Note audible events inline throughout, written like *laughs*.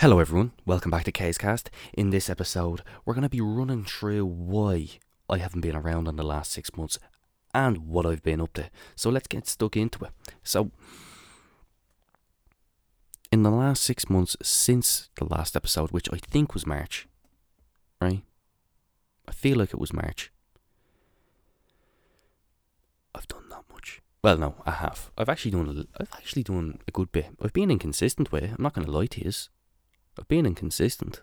Hello, everyone. Welcome back to Casecast. In this episode, we're going to be running through why I haven't been around in the last six months and what I've been up to. So let's get stuck into it. So, in the last six months since the last episode, which I think was March, right? I feel like it was March. I've done not much. Well, no, I have. I've actually done. I've actually done a good bit. I've been inconsistent with it. I'm not going to lie to you. I've been inconsistent,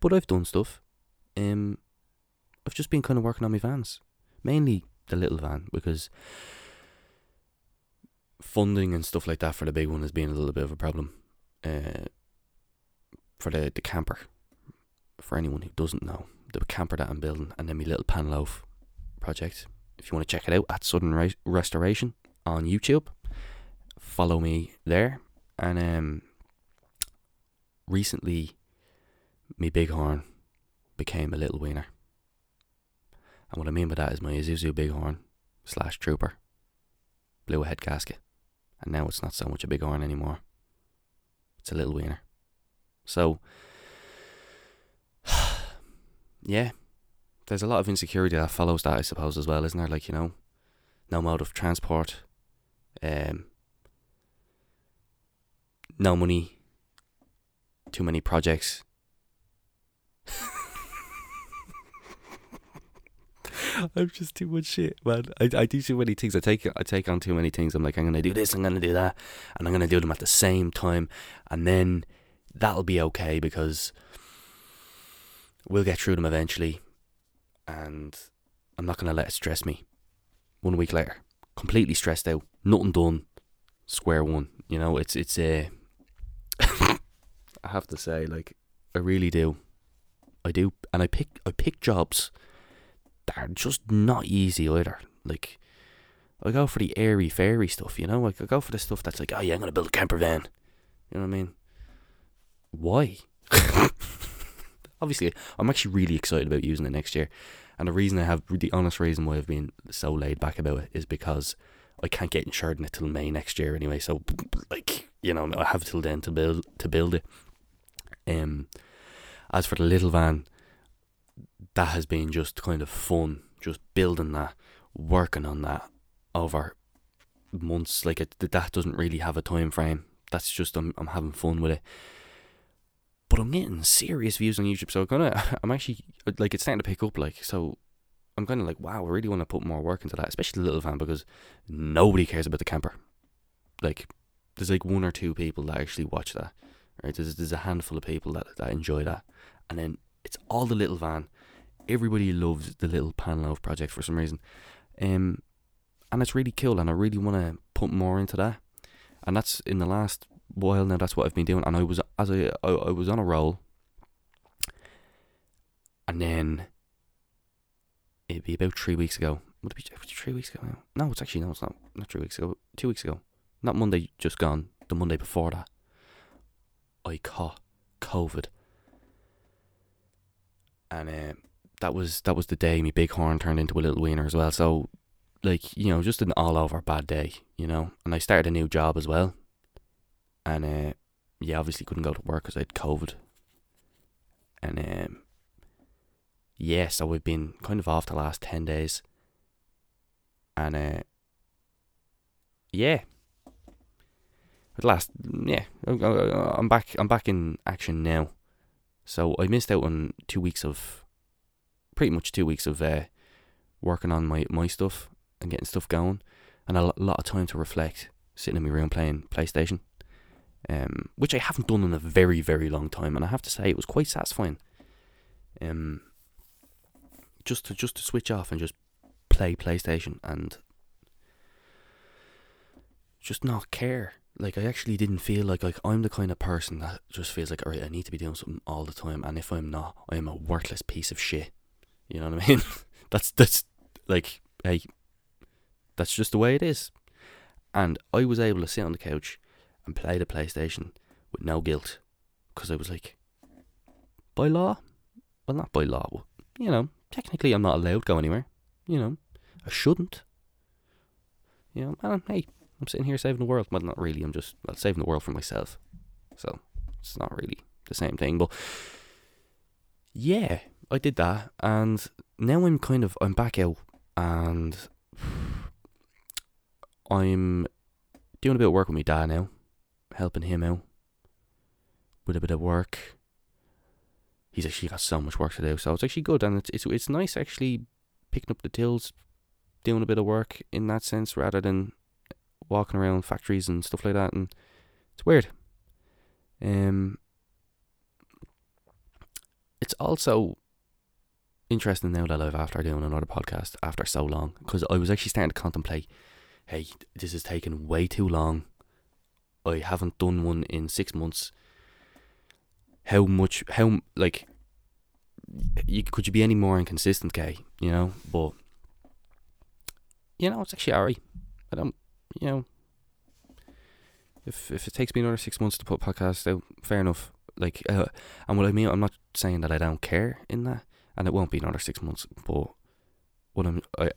but I've done stuff. Um, I've just been kind of working on my vans, mainly the little van because funding and stuff like that for the big one has been a little bit of a problem. Uh, for the the camper, for anyone who doesn't know, the camper that I'm building, and then my little pan loaf project. If you want to check it out at Sudden Re- Restoration on YouTube, follow me there. And um, recently, my bighorn became a little wiener. And what I mean by that is my Isuzu bighorn slash trooper blew a head gasket. And now it's not so much a bighorn anymore. It's a little wiener. So, *sighs* yeah, there's a lot of insecurity that follows that, I suppose, as well, isn't there? Like, you know, no mode of transport, um, no money, too many projects. *laughs* I'm just too much shit, man. I, I do too many things. I take I take on too many things. I'm like, I'm gonna do this, I'm gonna do that, and I'm gonna do them at the same time, and then that'll be okay because we'll get through them eventually, and I'm not gonna let it stress me. One week later, completely stressed out, nothing done, square one. You know, it's it's a. Uh, *laughs* I have to say, like, I really do. I do, and I pick I pick jobs that are just not easy either. Like, I go for the airy fairy stuff, you know. Like, I go for the stuff that's like, oh yeah, I'm gonna build a camper van. You know what I mean? Why? *laughs* Obviously, I'm actually really excited about using it next year, and the reason I have the honest reason why I've been so laid back about it is because I can't get insured in it till May next year anyway. So, like, you know, I have till then to build to build it. Um, as for the little van, that has been just kind of fun, just building that, working on that over months. Like it, that doesn't really have a time frame. That's just I'm I'm having fun with it. But I'm getting serious views on YouTube, so I'm gonna *laughs* I'm actually like it's starting to pick up. Like so, I'm kind of like wow, I really want to put more work into that, especially the little van because nobody cares about the camper. Like there's like one or two people that actually watch that right? There's, there's a handful of people that, that enjoy that. And then it's all the little van. Everybody loves the little pan loaf project for some reason. Um, and it's really cool, and I really want to put more into that. And that's in the last while now. That's what I've been doing. And I was as I I, I was on a roll, and then it'd be about three weeks ago. Would it be three weeks ago? No, it's actually no, it's not. Not three weeks ago. Two weeks ago. Not Monday, just gone. The Monday before that. I caught COVID, and uh, that was that was the day my big horn turned into a little wiener as well. So, like you know, just an all over bad day, you know. And I started a new job as well, and uh, yeah, obviously couldn't go to work because I had COVID, and um, yeah, so we've been kind of off the last ten days, and uh, yeah, at last, yeah, I'm back. I'm back in action now. So I missed out on two weeks of, pretty much two weeks of uh, working on my my stuff and getting stuff going, and a lot of time to reflect, sitting in my room playing PlayStation, um, which I haven't done in a very very long time, and I have to say it was quite satisfying. Um, just to just to switch off and just play PlayStation and just not care like I actually didn't feel like like I'm the kind of person that just feels like alright, I need to be doing something all the time, and if I'm not, I am a worthless piece of shit. You know what I mean? *laughs* that's that's like hey, that's just the way it is. And I was able to sit on the couch and play the PlayStation with no guilt because I was like, by law, well not by law, but, you know, technically I'm not allowed to go anywhere. You know, I shouldn't. You know, and hey, I'm sitting here saving the world. Well, not really. I'm just well, saving the world for myself. So it's not really the same thing. But yeah, I did that, and now I'm kind of I'm back out, and *sighs* I'm doing a bit of work with my dad now, helping him out with a bit of work. He's actually got so much work to do, so it's actually good, and it's it's it's nice actually picking up the tills, doing a bit of work in that sense, rather than walking around factories and stuff like that, and it's weird. Um, it's also interesting now that I've after doing another podcast after so long because I was actually starting to contemplate, hey, this is taking way too long. I haven't done one in six months. How much? How like? You could you be any more inconsistent, Kay? You know, but you know it's actually alright. I don't, you know, if if it takes me another six months to put podcast out, fair enough. Like, uh, and what I mean, I'm not saying that I don't care in that, and it won't be another six months. But what I'm, I,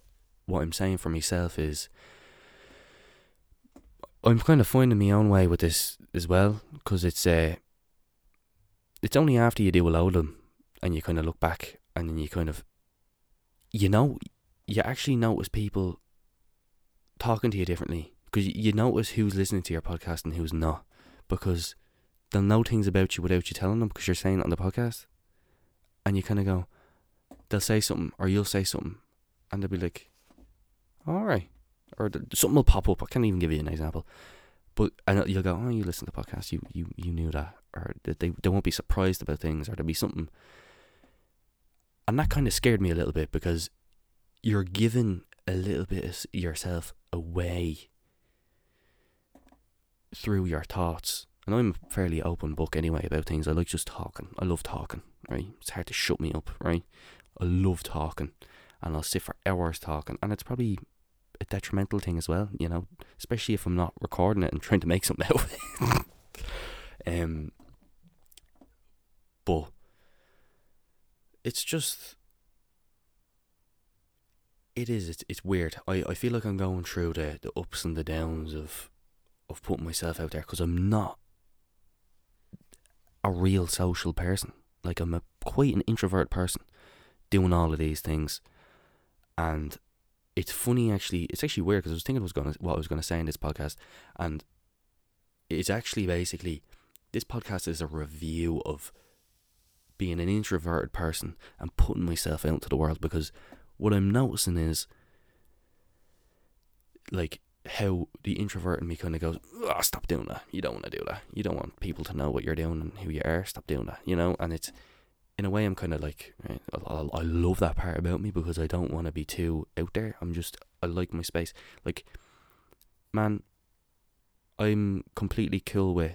what I'm saying for myself is, I'm kind of finding my own way with this as well, because it's uh, it's only after you do a load of them, and you kind of look back, and then you kind of, you know, you actually notice people talking to you differently. Because you notice who's listening to your podcast and who's not. Because they'll know things about you without you telling them because you're saying it on the podcast. And you kind of go they'll say something or you'll say something and they'll be like all right or something will pop up. I can't even give you an example. But and you'll go oh you listen to the podcast. You, you, you knew that. Or they, they won't be surprised about things or there'll be something. And that kind of scared me a little bit because you're giving a little bit of yourself away through your thoughts. And I'm a fairly open book anyway about things. I like just talking. I love talking, right? It's hard to shut me up, right? I love talking. And I'll sit for hours talking. And it's probably a detrimental thing as well, you know, especially if I'm not recording it and trying to make something *laughs* out of it. um, but it's just it is it's, it's weird I, I feel like i'm going through the, the ups and the downs of of putting myself out there because I'm not a real social person. Like I'm a quite an introvert person doing all of these things, and it's funny actually. It's actually weird because I was thinking was gonna what I was gonna say in this podcast, and it's actually basically this podcast is a review of being an introverted person and putting myself out into the world because what I'm noticing is like how the introvert in me kind of goes, oh, stop doing that. You don't want to do that. You don't want people to know what you're doing and who you are. Stop doing that. You know, and it's in a way I'm kind of like eh, I, I love that part about me because I don't want to be too out there. I'm just I like my space. Like, man, I'm completely cool with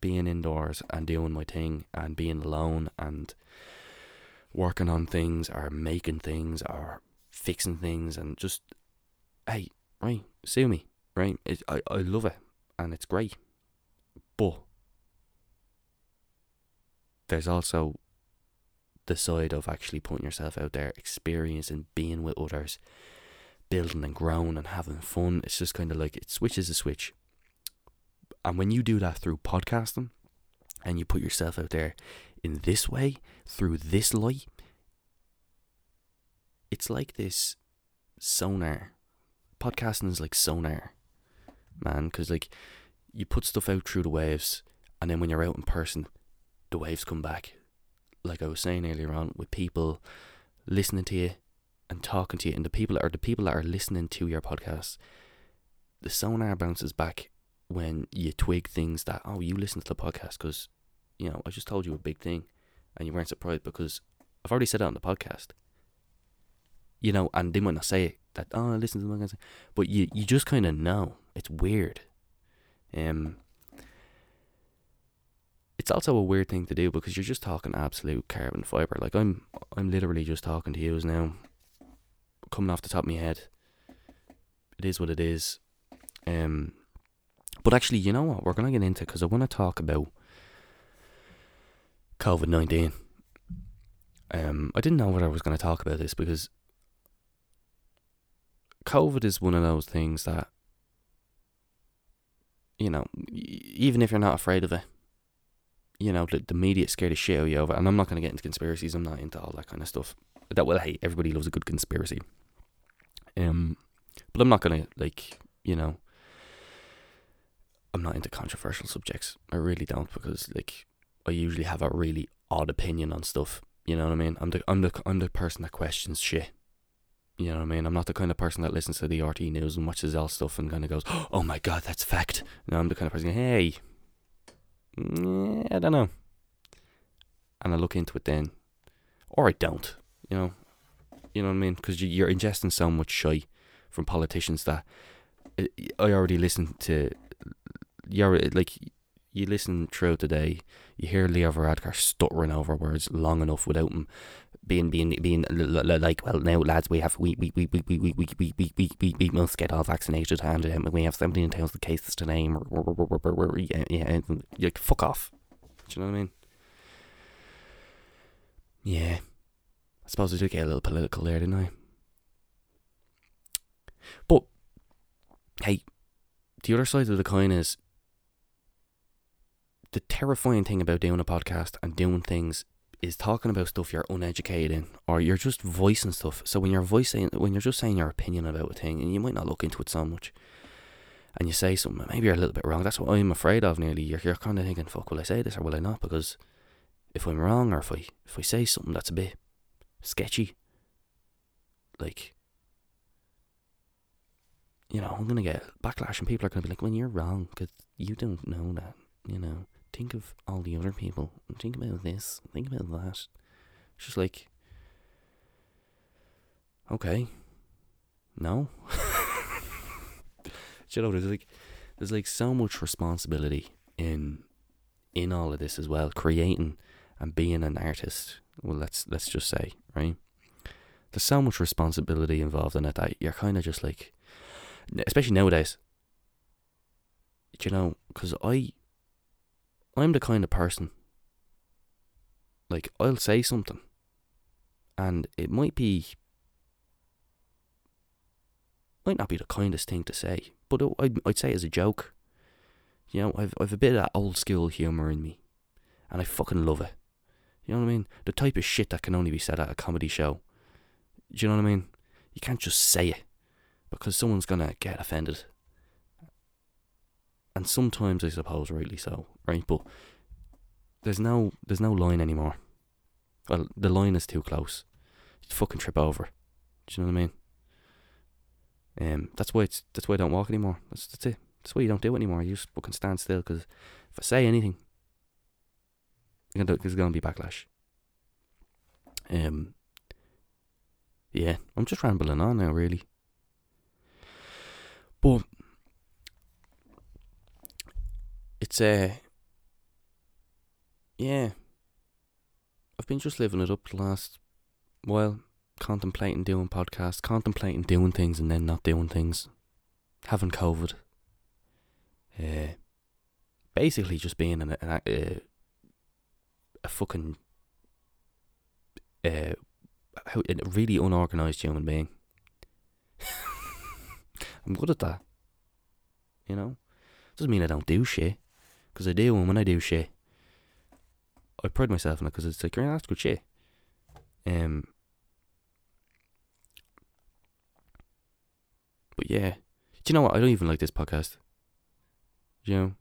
being indoors and doing my thing and being alone and working on things or making things or fixing things and just hey right, sue me, right? It, I, I love it and it's great. But there's also the side of actually putting yourself out there, experiencing being with others, building and growing and having fun. It's just kind of like it switches a switch. And when you do that through podcasting and you put yourself out there in this way, through this light, it's like this sonar podcasting is like sonar, man, because like you put stuff out through the waves, and then when you're out in person, the waves come back. Like I was saying earlier on, with people listening to you and talking to you, and the people are the people that are listening to your podcast, the sonar bounces back when you twig things that oh you listen to the podcast because you know I just told you a big thing, and you weren't surprised because I've already said it on the podcast. You know, and they might not say it that oh listen to the podcast, but you you just kind of know it's weird. Um, it's also a weird thing to do because you're just talking absolute carbon fiber. Like I'm I'm literally just talking to you now, coming off the top of my head. It is what it is. Um, but actually, you know what? We're gonna get into because I want to talk about COVID nineteen. Um, I didn't know what I was going to talk about this because COVID is one of those things that, you know, even if you're not afraid of it, you know, the, the media scared the shit out of you over. And I'm not going to get into conspiracies. I'm not into all that kind of stuff. That well, hey, everybody loves a good conspiracy. Um, but I'm not going to like, you know, I'm not into controversial subjects. I really don't because like I usually have a really odd opinion on stuff. You know what I mean? I'm the I'm the I'm the person that questions shit. You know what I mean? I'm not the kind of person that listens to the RTÉ news and watches all stuff and kind of goes, *gasps* "Oh my god, that's fact." No, I'm the kind of person. Hey, I don't know, and I look into it then, or I don't. You know, you know what I mean? Because you're ingesting so much shit from politicians that uh, I already listened to. You're like you listen throughout the day, you hear Leo Varadkar stuttering over words long enough without him being being being like, well, now lads, we have we we we we we we we we we, we, we must get all vaccinated, and um, we have seventeen thousand cases to name. Yeah, yeah, like fuck off. Do you know what I mean? Yeah, I suppose I did get a little political there, didn't I? But hey, the other side of the coin is the terrifying thing about doing a podcast and doing things is talking about stuff you're uneducated in or you're just voicing stuff. So when you're voicing when you're just saying your opinion about a thing and you might not look into it so much and you say something, maybe you're a little bit wrong. That's what I'm afraid of nearly. You're you're kinda thinking, fuck, will I say this or will I not? Because if I'm wrong or if I if I say something that's a bit sketchy, like you know, I'm gonna get backlash and people are gonna be like, "When well, you're wrong, because you don't know that," you know think of all the other people. Think about this. Think about that. It's just like, okay, no. *laughs* you know, there's like, there's like so much responsibility in, in all of this as well. Creating and being an artist. Well, let's let's just say right. There's so much responsibility involved in it that you're kind of just like, especially nowadays. You know, because I I'm the kind of person, like, I'll say something, and it might be, might not be the kindest thing to say, but it, I'd, I'd say as a joke. You know, I've, I've a bit of that old school humour in me, and I fucking love it. You know what I mean? The type of shit that can only be said at a comedy show. Do you know what I mean? You can't just say it because someone's gonna get offended and sometimes I suppose rightly so, right? But there's no there's no line anymore. Well, the line is too close. You fucking trip over. Do you know what I mean? Um, that's why it's that's why I don't walk anymore. That's that's it. That's why you don't do it anymore. You just fucking stand still because if I say anything, there's gonna be backlash. Um. Yeah, I'm just rambling on now, really. But uh yeah. I've been just living it up the last while, contemplating doing podcasts, contemplating doing things and then not doing things, having COVID. Uh, basically just being an, an, uh, a fucking uh, a really unorganized human being. *laughs* I'm good at that. You know, doesn't mean I don't do shit. Because I do, and when I do shit, I pride myself in it because it's like, yeah, that's good shit. Um, but yeah, do you know what? I don't even like this podcast. You know,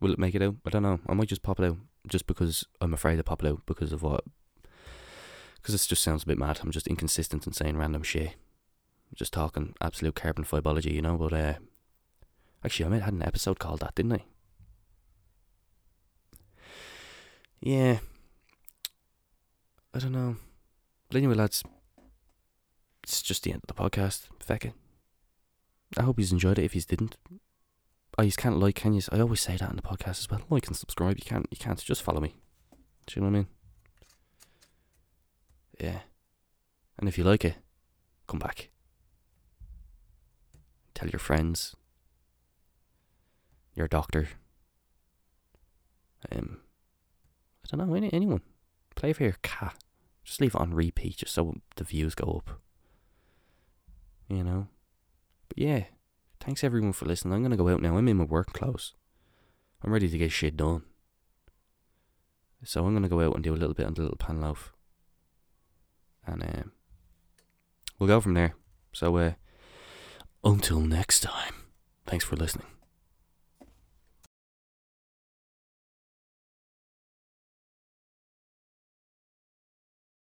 will it make it out? I don't know. I might just pop it out just because I'm afraid to pop it out because of what. Because this just sounds a bit mad. I'm just inconsistent and saying random shit. Just talking absolute carbon fibology, you know. But uh, actually, I might had an episode called that, didn't I? Yeah. I don't know. But anyway, lads, it's just the end of the podcast. Feck it. I hope you enjoyed it. If you didn't, oh, you can't like, can you? I always say that in the podcast as well. Like and subscribe. You can't. You can't. Just follow me. Do you know what I mean? Yeah. And if you like it, come back. Tell your friends. Your doctor. Um I don't know, any, anyone. Play for your cat. Just leave it on repeat just so the views go up. You know? But yeah, thanks everyone for listening. I'm going to go out now. I'm in my work clothes. I'm ready to get shit done. So I'm gonna go out and do a little bit on the little pan loaf, and um, we'll go from there. So uh, until next time, thanks for listening.